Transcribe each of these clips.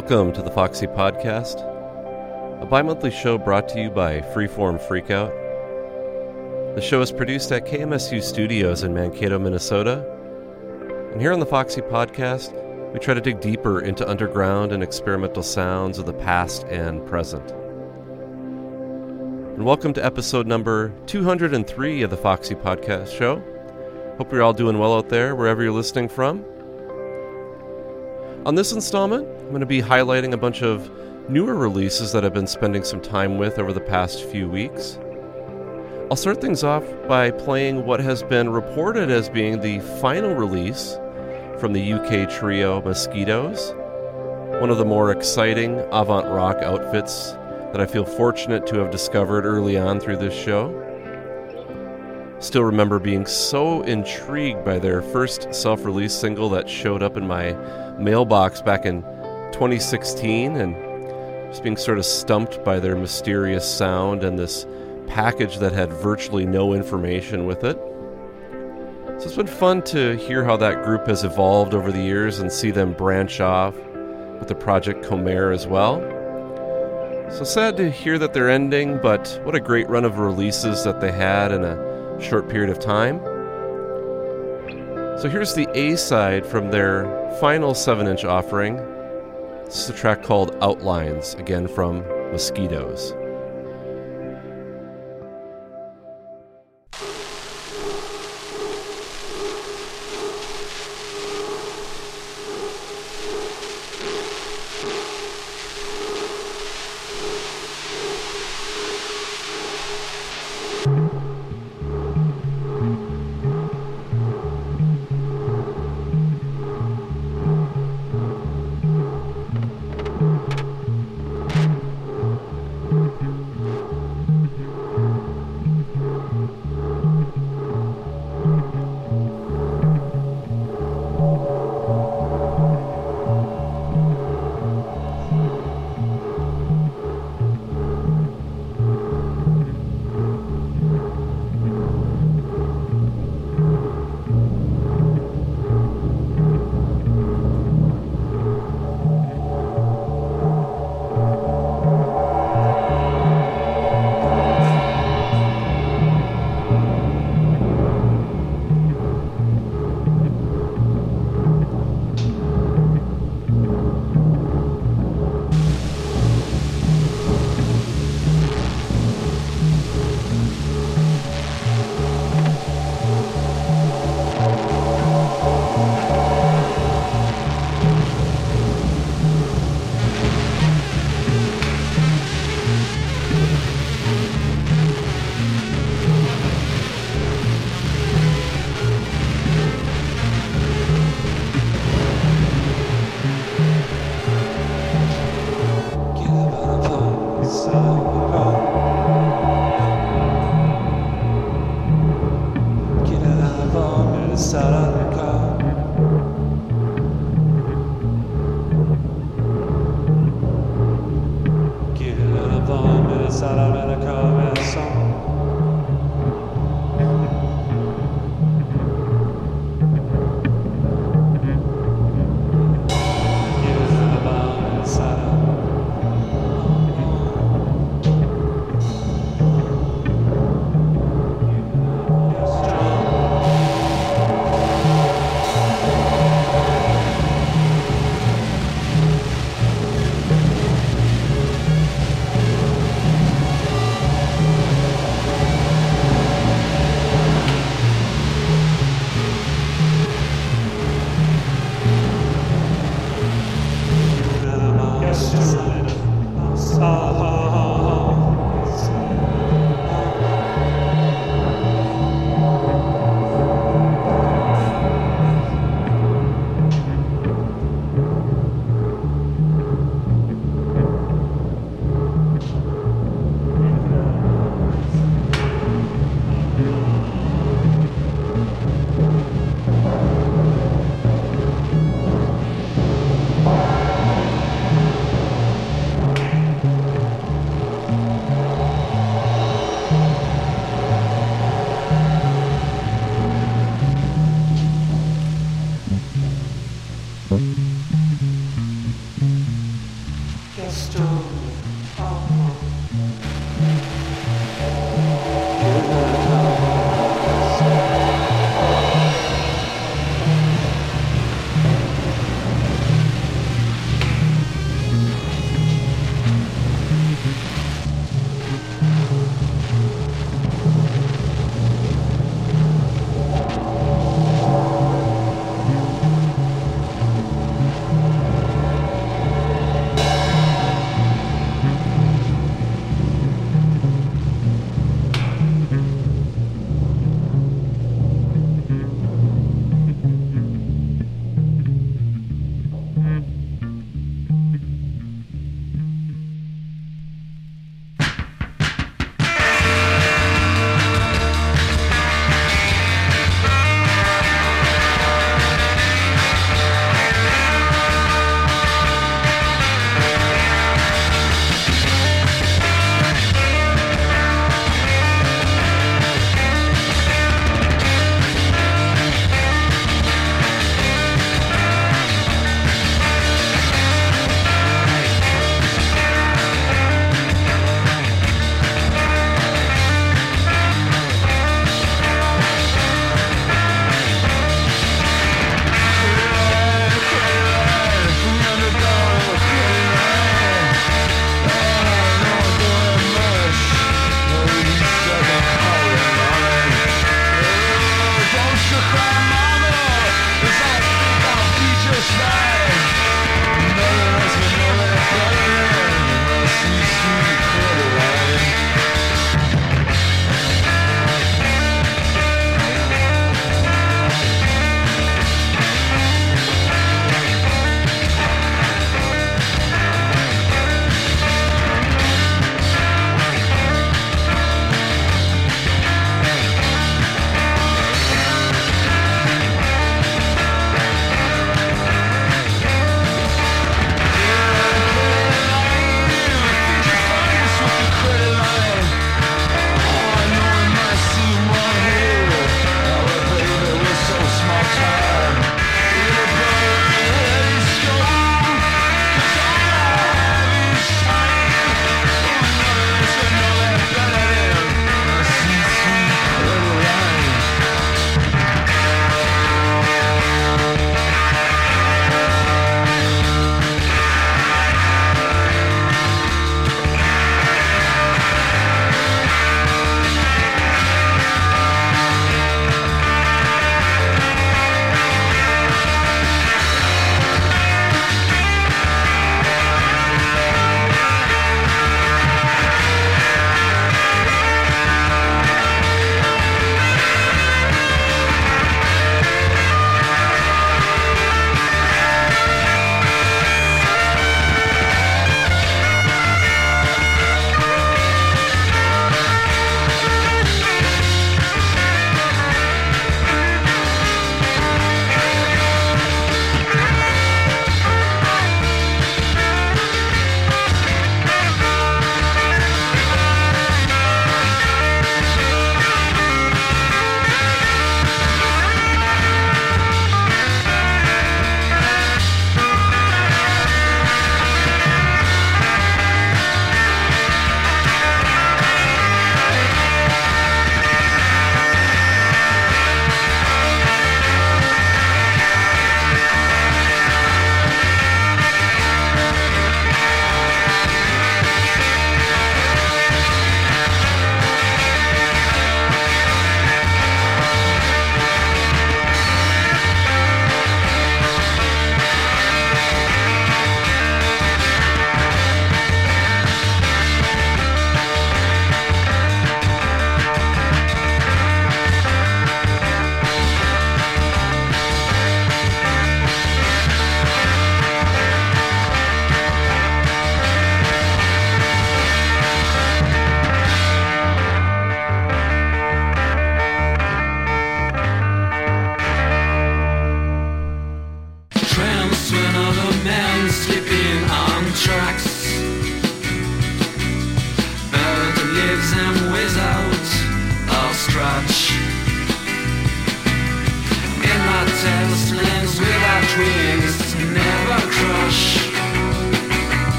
Welcome to the Foxy Podcast, a bi monthly show brought to you by Freeform Freakout. The show is produced at KMSU Studios in Mankato, Minnesota. And here on the Foxy Podcast, we try to dig deeper into underground and experimental sounds of the past and present. And welcome to episode number 203 of the Foxy Podcast Show. Hope you're all doing well out there, wherever you're listening from. On this installment, I'm going to be highlighting a bunch of newer releases that I've been spending some time with over the past few weeks. I'll start things off by playing what has been reported as being the final release from the UK trio Mosquitoes, one of the more exciting avant rock outfits that I feel fortunate to have discovered early on through this show. Still remember being so intrigued by their first self release single that showed up in my mailbox back in 2016 and just being sort of stumped by their mysterious sound and this package that had virtually no information with it. So it's been fun to hear how that group has evolved over the years and see them branch off with the project Comer as well. So sad to hear that they're ending, but what a great run of releases that they had in a short period of time. So here's the A side from their final 7 inch offering. This is a track called Outlines, again from Mosquitoes.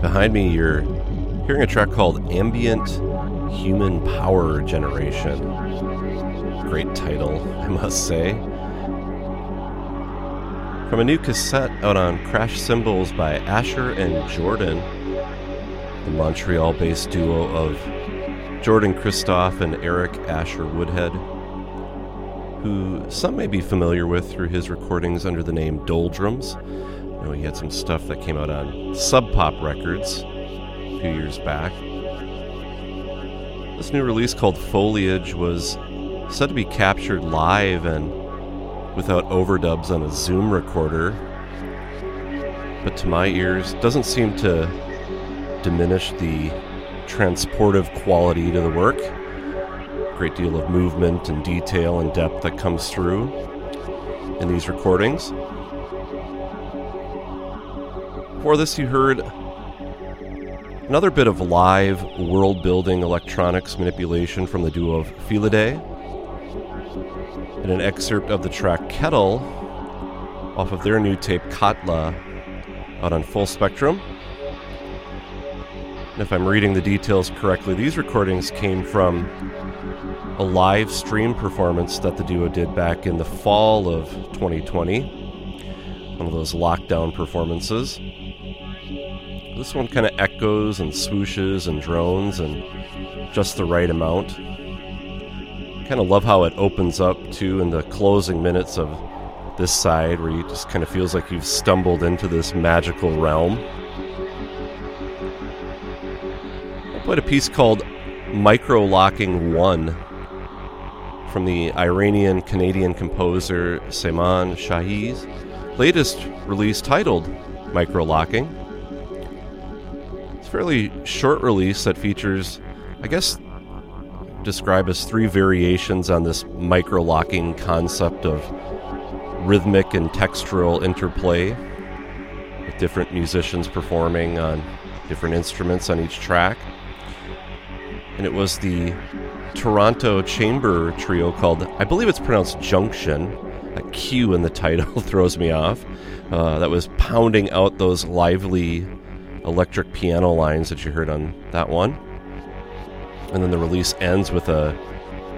Behind me, you're hearing a track called Ambient Human Power Generation. Great title, I must say. From a new cassette out on Crash Symbols by Asher and Jordan, the Montreal based duo of Jordan Christoff and Airick Asher Woodhead, who some may be familiar with through his recordings under the name Doldrums. You know, he had some stuff that came out on Sub Pop Records a few years back. This new release called Foliage was said to be captured live and without overdubs on a Zoom recorder, but to my ears doesn't seem to diminish the transportive quality to the work. Great deal of movement and detail and depth that comes through in these recordings. For this, you heard another bit of live world building electronics manipulation from the duo of Felidae, and an excerpt of the track Kettle off of their new tape Katla out on Full Spectrum. If I'm reading the details correctly, these recordings came from a live stream performance that the duo did back in the fall of 2020. One of those lockdown performances. This one kind of echoes and swooshes and drones and just the right amount. Kind of love how it opens up too in the closing minutes of this side where you just kind of feels like you've stumbled into this magical realm. I played a piece called Micro Locking 1 from the Iranian Canadian composer Saman Shahi's latest release titled Micro Locking. It's a fairly short release that features, I guess, describe as three variations on this micro locking concept of rhythmic and textural interplay with different musicians performing on different instruments on each track. And it was the Toronto chamber trio called, I believe it's pronounced Junction. A Q in the title throws me off. Uh, that was pounding out those lively electric piano lines that you heard on that one. And then the release ends with a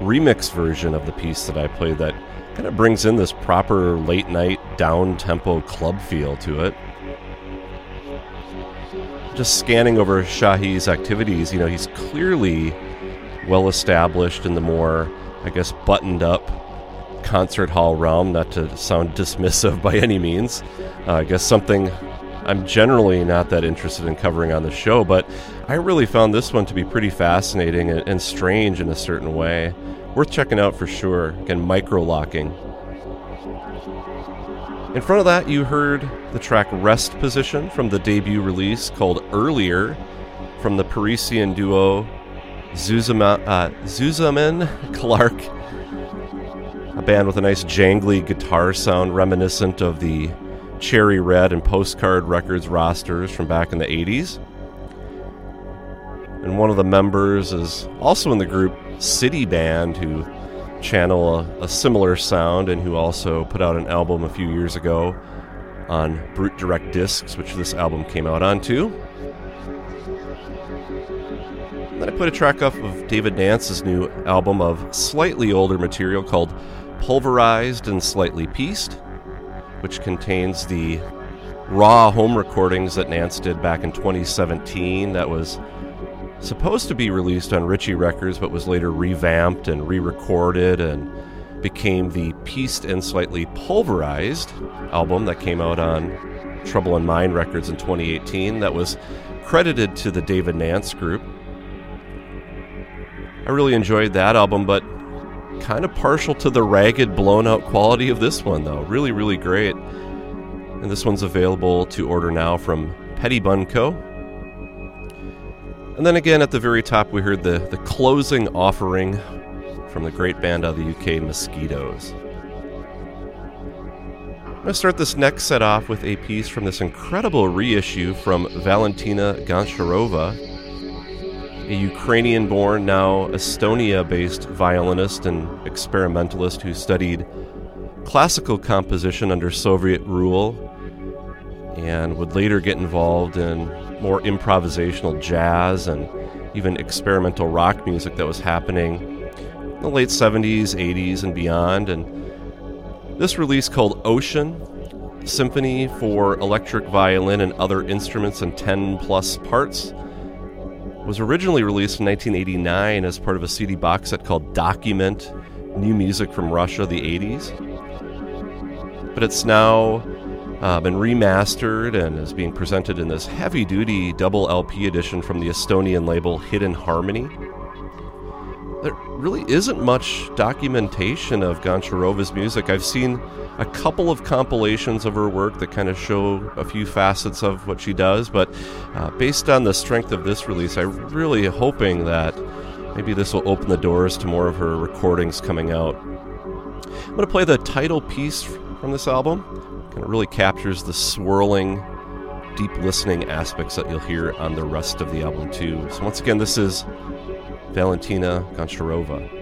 remix version of the piece that I played that kind of brings in this proper late night down tempo club feel to it. Just scanning over Shahi's activities, you know, he's clearly well established in the more, I guess, buttoned up concert hall realm, not to sound dismissive by any means. Uh, I guess something I'm generally not that interested in covering on the show, but I really found this one to be pretty fascinating and, and strange in a certain way. Worth checking out for sure. Again, micro locking. In front of that, you heard the track Rest Position from the debut release called Earlier from the Parisian duo Zuzama, uh, Zuzaman Clark, a band with a nice jangly guitar sound reminiscent of the Cherry Red and Postcard Records rosters from back in the 80s. And one of the members is also in the group City Band, who channel a, a similar sound and who also put out an album a few years ago on Bruit Direct Disques, which this album came out onto. then I put a track off of David Nance's new album of slightly older material called Pulverized and Slightly Peaced which contains the raw home recordings that Nance did back in 2017 that was supposed to be released on Ritchie Records but was later revamped and re recorded and became the peaced and slightly pulverized album that came out on Trouble in Mind Records in 2018 that was credited to the David Nance Group. I really enjoyed that album, but kind of partial to the ragged, blown out quality of this one, though. Really, really great. And this one's available to order now from Petty Bunco. And then again, at the very top, we heard the, the closing offering from the great band out of the UK, Mosquitoes. I'm going to start this next set off with a piece from this incredible reissue from Valentina Goncharova a Ukrainian born, now Estonia based violinist and experimentalist who studied classical composition under Soviet rule and would later get involved in more improvisational jazz and even experimental rock music that was happening in the late 70s, 80s, and beyond. And this release called Ocean Symphony for Electric Violin and Other Instruments and 10 plus parts was originally released in 1989 as part of a CD box set called Document New Music from Russia, the 80s. But it's now uh, been remastered and is being presented in this heavy duty double LP edition from the Estonian label Hidden Harmony. There really isn't much documentation of Goncharova's music. I've seen a couple of compilations of her work that kind of show a few facets of what she does, but uh, based on the strength of this release, I'm really hoping that maybe this will open the doors to more of her recordings coming out. I'm going to play the title piece from this album. Kind of really captures the swirling, deep listening aspects that you'll hear on the rest of the album, too. So, once again, this is Valentina Goncharova.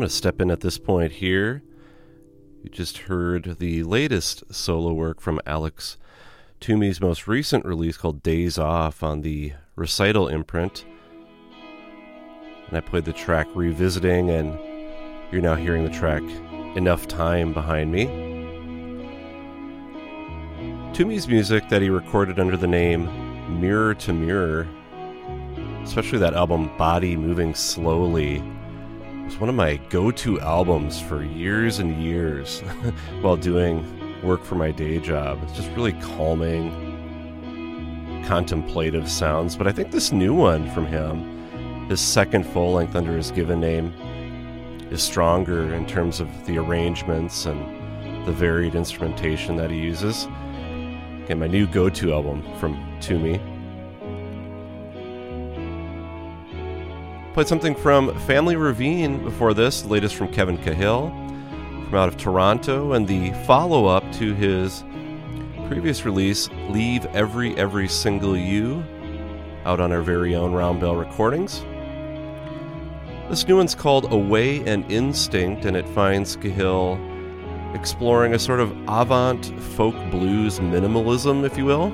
Going to step in at this point here. You just heard the latest solo work from Alex Toomey's most recent release called Days Off on the Recital imprint. And I played the track Revisiting, and you're now hearing the track Enough Time behind me. Toomey's music that he recorded under the name Mirror to Mirror, especially that album Body Moving Slowly, one of my go to albums for years and years while doing work for my day job. It's just really calming, contemplative sounds. But I think this new one from him, his second full length under his given name, is stronger in terms of the arrangements and the varied instrumentation that he uses. Again, my new go to album from Toomey. Played something from Family Ravine before this, latest from Kevin Cahill from out of Toronto, and the follow up to his previous release, Leave Every Every Single You, out on our very own Round Bell Recordings. This new one's called Away and Instinct, and it finds Cahill exploring a sort of avant folk blues minimalism, if you will,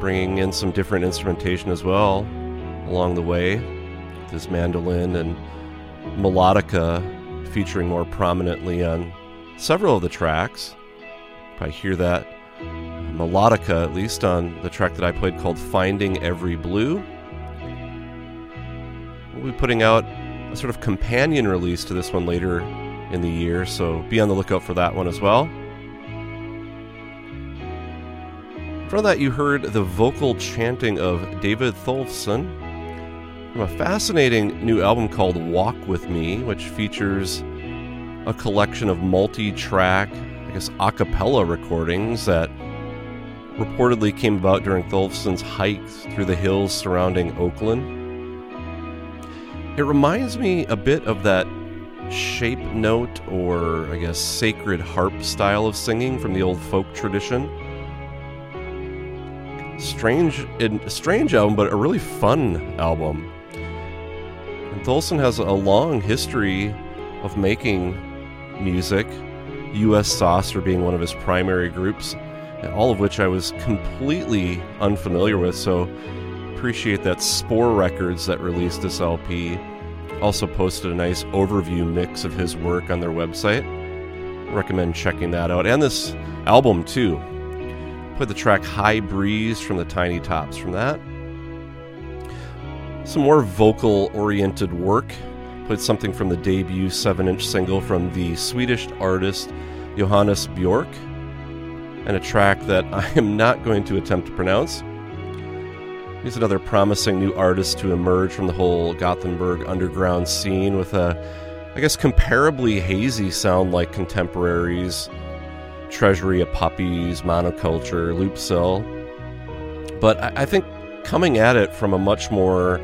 bringing in some different instrumentation as well along the way his mandolin and melodica featuring more prominently on several of the tracks. I hear that melodica, at least on the track that I played called Finding Every Blue. We'll be putting out a sort of companion release to this one later in the year, so be on the lookout for that one as well. From that, you heard the vocal chanting of David Thulfson from a fascinating new album called Walk With Me, which features a collection of multi track, I guess, a cappella recordings that reportedly came about during Thulfson's hike through the hills surrounding Oakland. It reminds me a bit of that shape note or, I guess, sacred harp style of singing from the old folk tradition. Strange, strange album, but a really fun album. Thulfson has a long history of making music, US Saucer being one of his primary groups, all of which I was completely unfamiliar with, so appreciate that Spore Records that released this LP also posted a nice overview mix of his work on their website. Recommend checking that out. And this album too. Put the track High Breeze from the Tiny Tops from that. Some more vocal oriented work. Put something from the debut 7 inch single from the Swedish artist Johannes Bjork, and a track that I am not going to attempt to pronounce. He's another promising new artist to emerge from the whole Gothenburg underground scene with a, I guess, comparably hazy sound like contemporaries Treasury of Puppies, Monoculture, Loop Cell. But I, I think coming at it from a much more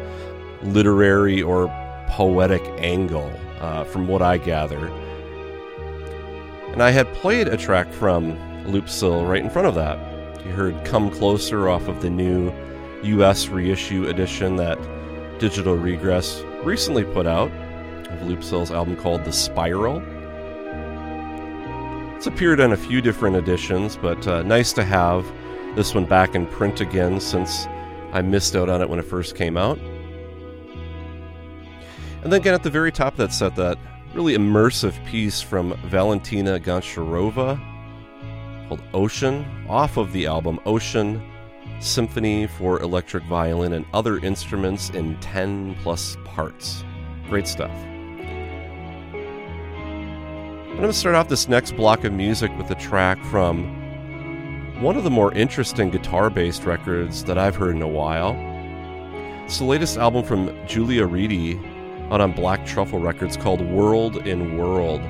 literary or poetic angle, uh, from what I gather. And I had played a track from Loopsill right in front of that. You heard Come Closer off of the new US reissue edition that Digital Regress recently put out of Loopsill's album called The Spiral. It's appeared on a few different editions, but uh, nice to have this one back in print again since I missed out on it when it first came out. And then again at the very top of that set, that really immersive piece from Valentina Goncharova called Ocean, off of the album Ocean Symphony for Electric Violin and Other Instruments in 10 plus parts. Great stuff. I'm going to start off this next block of music with a track from one of the more interesting guitar based records that I've heard in a while. It's the latest album from Julia Reidy out on Black Truffle Records called World in World.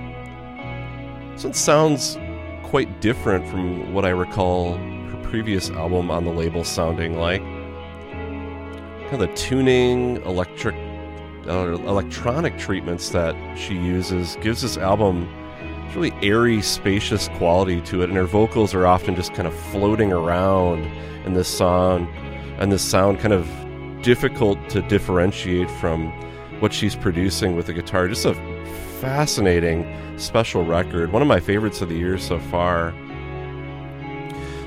So it sounds quite different from what I recall her previous album on the label sounding like. Kind of the tuning, electric, uh, electronic treatments that she uses gives this album really airy, spacious quality to it, and her vocals are often just kind of floating around in this song, and this sound kind of difficult to differentiate from what she's producing with the guitar. Just a fascinating, special record, one of my favorites of the year so far.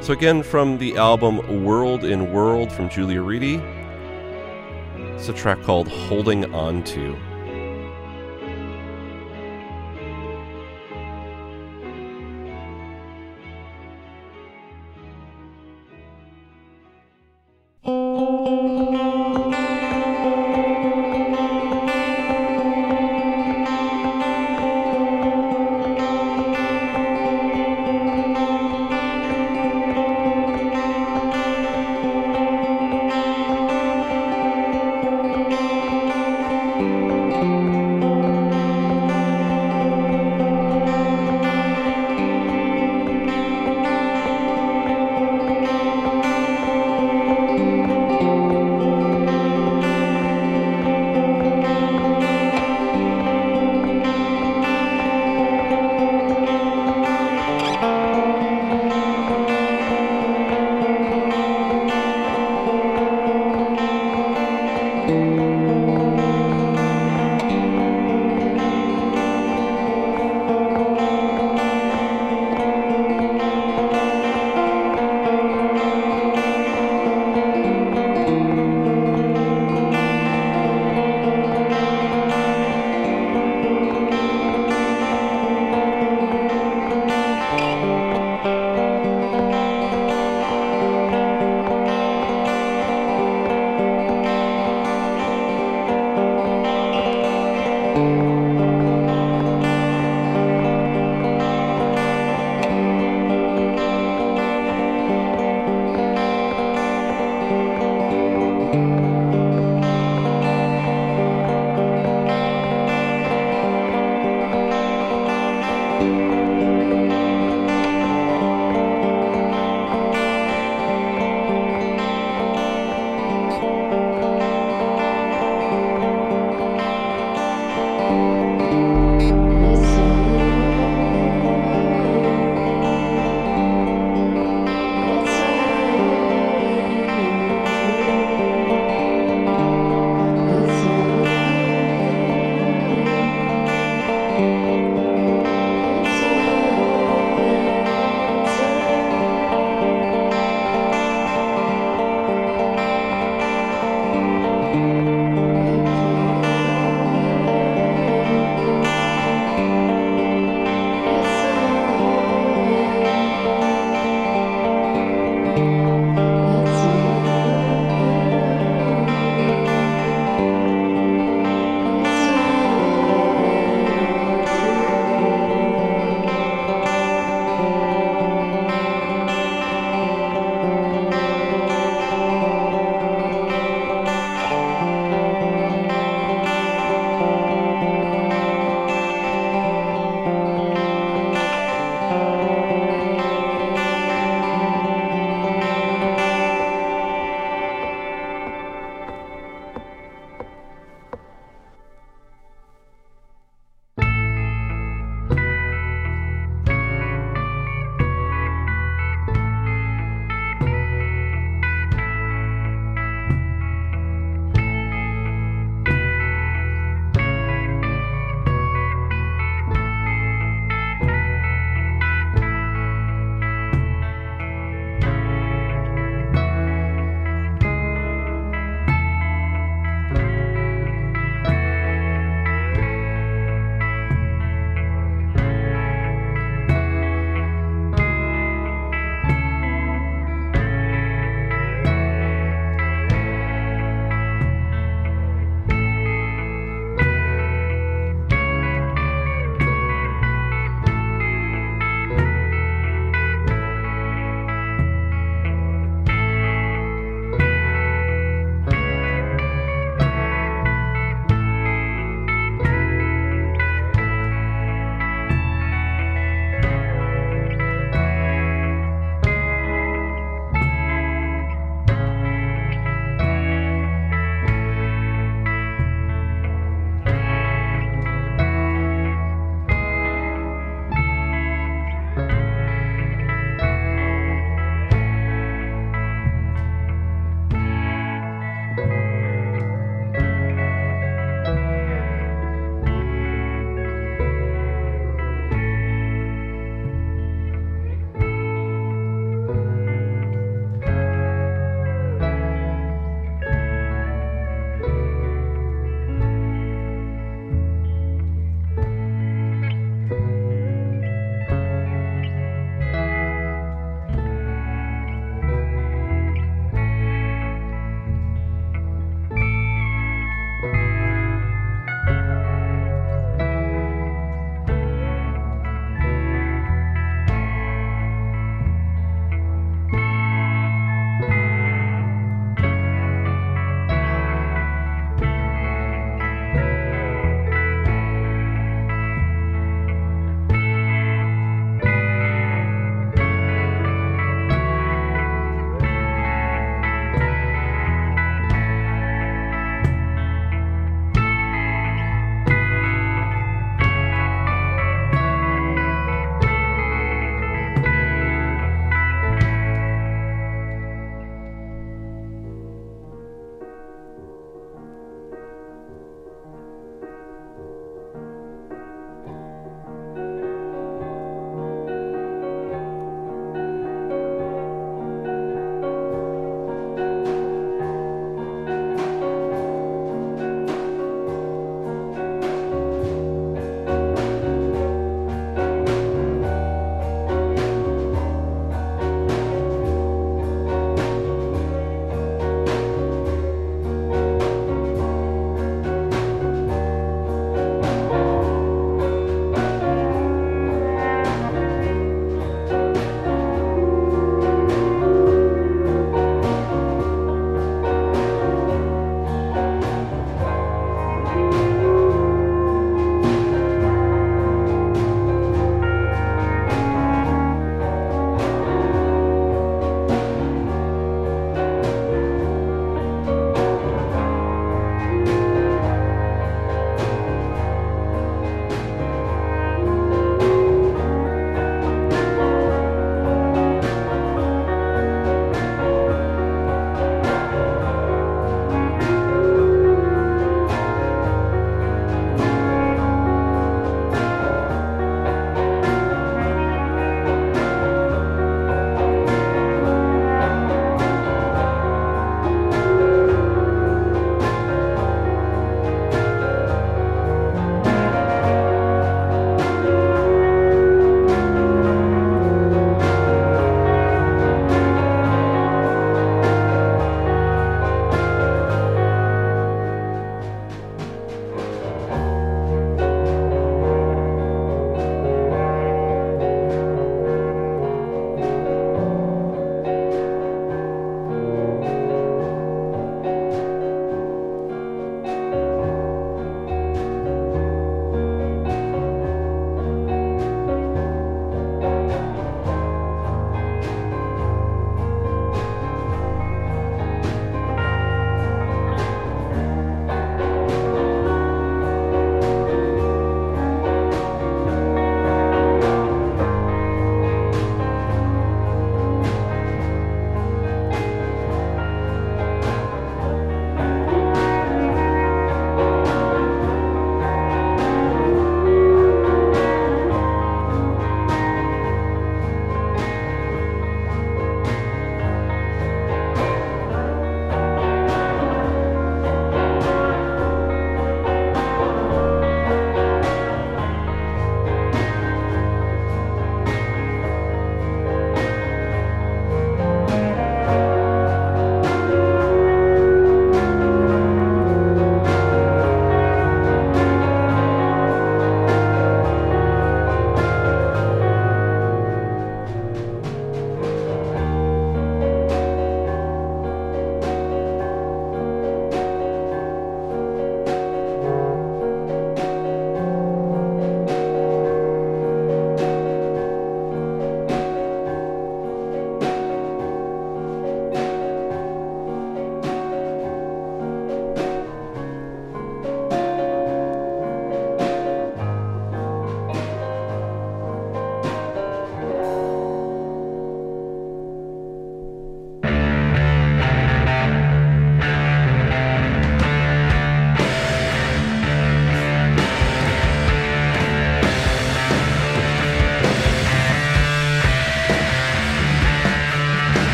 So again, from the album World in World from Julia Reidy, it's a track called Holding On To.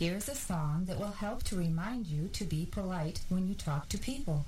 Here's a song that will help to remind you to be polite when you talk to people.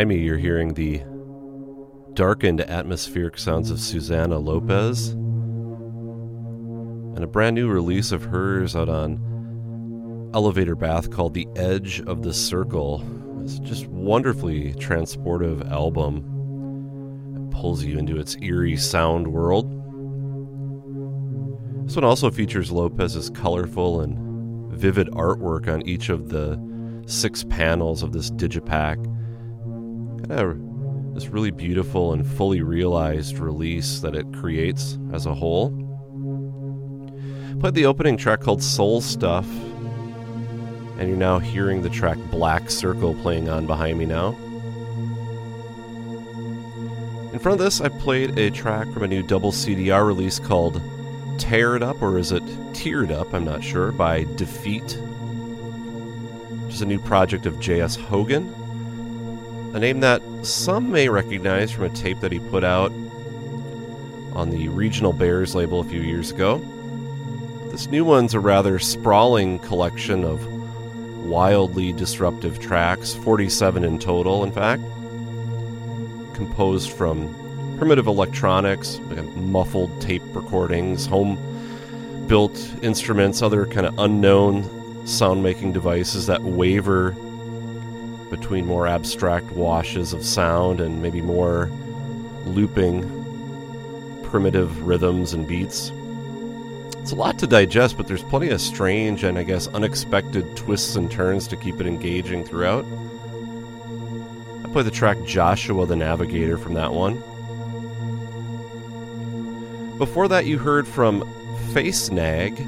Behind me, you're hearing the darkened atmospheric sounds of Susana Lopez and a brand new release of hers out on Elevator Bath called The Edge of the Circle. It's just wonderfully transportive album. It pulls you into its eerie sound world. This one also features Lopez's colorful and vivid artwork on each of the six panels of this digipack. This really beautiful and fully realized release that it creates as a whole. Played the opening track called Soul Stuff, and you're now hearing the track Black Circle playing on behind me now. In front of this, I played a track from a new double CDR release called Tear It Up, or is it Teared Up? I'm not sure, by Defeat which is a new project of J.S. Hogan, a name that some may recognize from a tape that he put out on the Regional Bears label a few years ago. This new one's a rather sprawling collection of wildly disruptive tracks, 47 in total, in fact, composed from primitive electronics, muffled tape recordings, home built instruments, other kind of unknown sound making devices that waver between more abstract washes of sound and maybe more looping primitive rhythms and beats. It's a lot to digest, but there's plenty of strange and I guess unexpected twists and turns to keep it engaging throughout. I play the track Joshua the Navigator from that one. Before that, you heard from Face Nag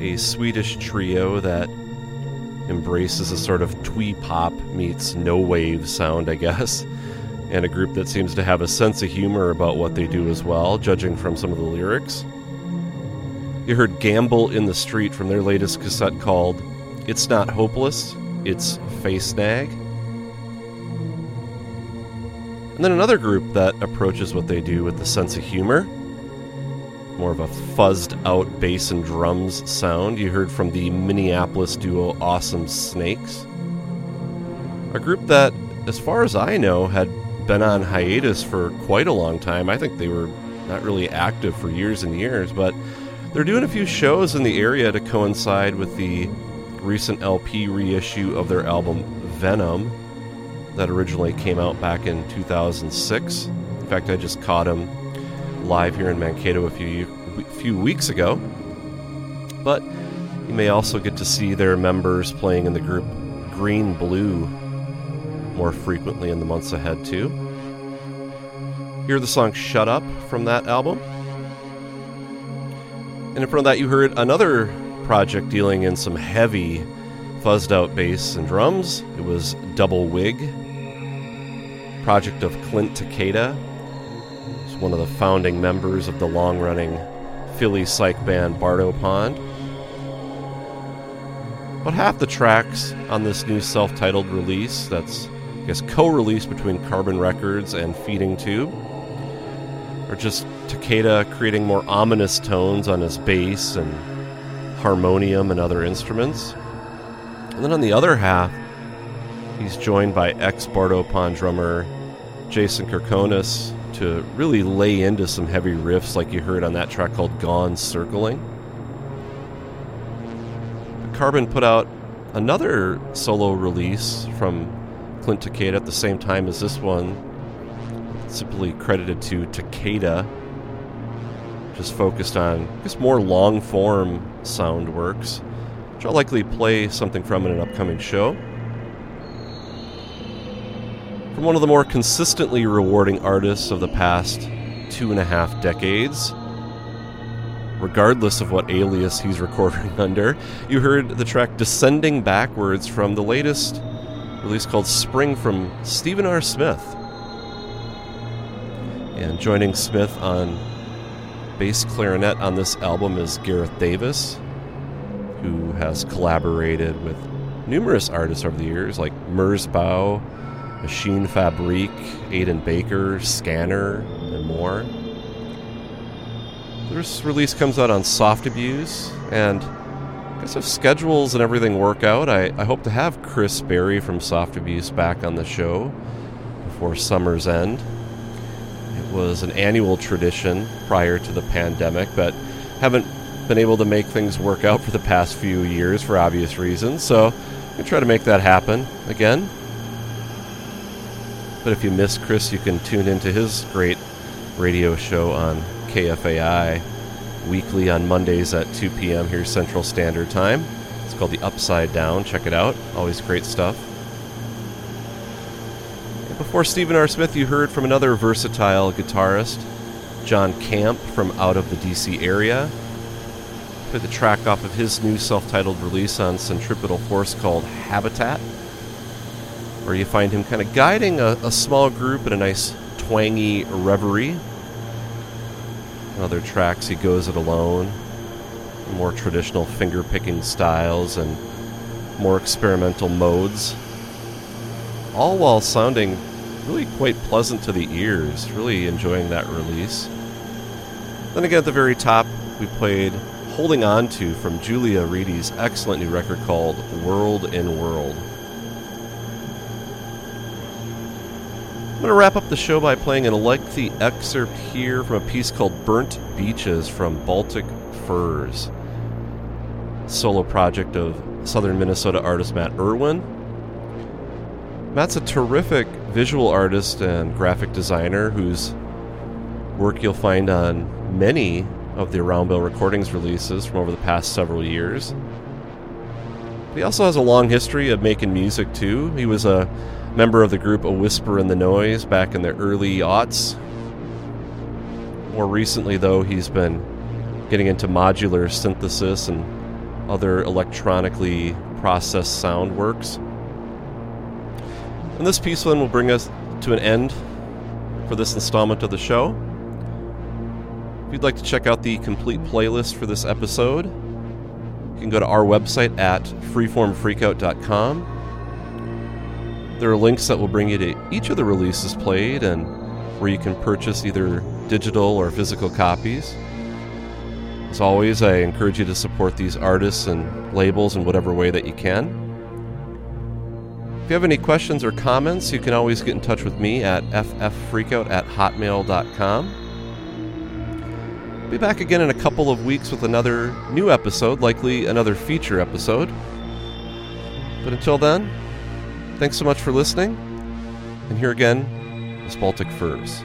a Swedish trio that embraces a sort of twee pop meets no wave sound, I guess, and a group that seems to have a sense of humor about what they do as well, judging from some of the lyrics. You heard Gamble in the Street from their latest cassette called It's Not Hopeless, It's Face Nag. And then another group that approaches what they do with a sense of humor more of a fuzzed out bass and drums sound you heard from the Minneapolis duo Awesome Snakes. A group that, as far as I know, had been on hiatus for quite a long time. I think they were not really active for years and years, but they're doing a few shows in the area to coincide with the recent LP reissue of their album Venom that originally came out back in 2006. In fact, I just caught them live here in Mankato a few few weeks ago. But you may also get to see their members playing in the group Green Blue more frequently in the months ahead too. Hear the song Shut Up from that album. And in front of that you heard another project dealing in some heavy fuzzed out bass and drums. It was Double Wig, project of Clint Takeda, one of the founding members of the long running Philly psych band Bardo Pond. About half the tracks on this new self titled release, that's, I guess, co released between Carbon Records and Feeding Tube, are just Takeda creating more ominous tones on his bass and harmonium and other instruments. And then on the other half, he's joined by ex Bardo Pond drummer Jason Kourkounis to really lay into some heavy riffs like you heard on that track called Gone Circling. Carbon put out another solo release from Clint Takeda at the same time as this one, simply credited to Takeda, just focused on just more long form sound works, which I'll likely play something from in an upcoming show one of the more consistently rewarding artists of the past two and a half decades. Regardless of what alias he's recording under, you heard the track Descending Backwards from the latest release called Spring from Stephen R. Smith. And joining Smith on bass clarinet on this album is Gareth Davis, who has collaborated with numerous artists over the years like Merzbow, Machine Fabrique, Aidan Baker, Scanner, and more. This release comes out on Soft Abuse, and I guess if schedules and everything work out, I, I hope to have Chris Berry from Soft Abuse back on the show before summer's end. It was an annual tradition prior to the pandemic, but haven't been able to make things work out for the past few years for obvious reasons. So I'm going to try to make that happen again. But if you miss Chris, you can tune into his great radio show on KFAI weekly on Mondays at 2 p.m. here Central Standard Time. It's called The Upside Down. Check it out. Always great stuff. Before Stephen R. Smith, you heard from another versatile guitarist, John Camp from out of the DC area. Put the track off of his new self titled release on Centripetal Force called Habitat, where you find him kind of guiding a, a small group in a nice twangy reverie. Other tracks, he goes it alone, more traditional finger picking styles and more experimental modes, all while sounding really quite pleasant to the ears. Really enjoying that release. Then again, at the very top, we played Holding On To from Julia Reidy's excellent new record called World in World. I'm going to wrap up the show by playing a lengthy excerpt here from a piece called Burnt Beaches from Baltic Furs, solo project of southern Minnesota artist Matt Irwin. Matt's a terrific visual artist and graphic designer whose work you'll find on many of the Round Bell Recordings releases from over the past several years. He also has a long history of making music, too. He was a member of the group A Whisper in the Noise back in the early aughts. More recently, though, he's been getting into modular synthesis and other electronically processed sound works. And this piece then will bring us to an end for this installment of the show. If you'd like to check out the complete playlist for this episode, you can go to our website at freeformfreakout.com there are links that will bring you to each of the releases played and where you can purchase either digital or physical copies. As always, I encourage you to support these artists and labels in whatever way that you can. If you have any questions or comments, you can always get in touch with me at fffreakout at hotmail.com. Be back again in a couple of weeks with another new episode, likely another feature episode. But until then, Thanks so much for listening. And here again is Baltic Furs.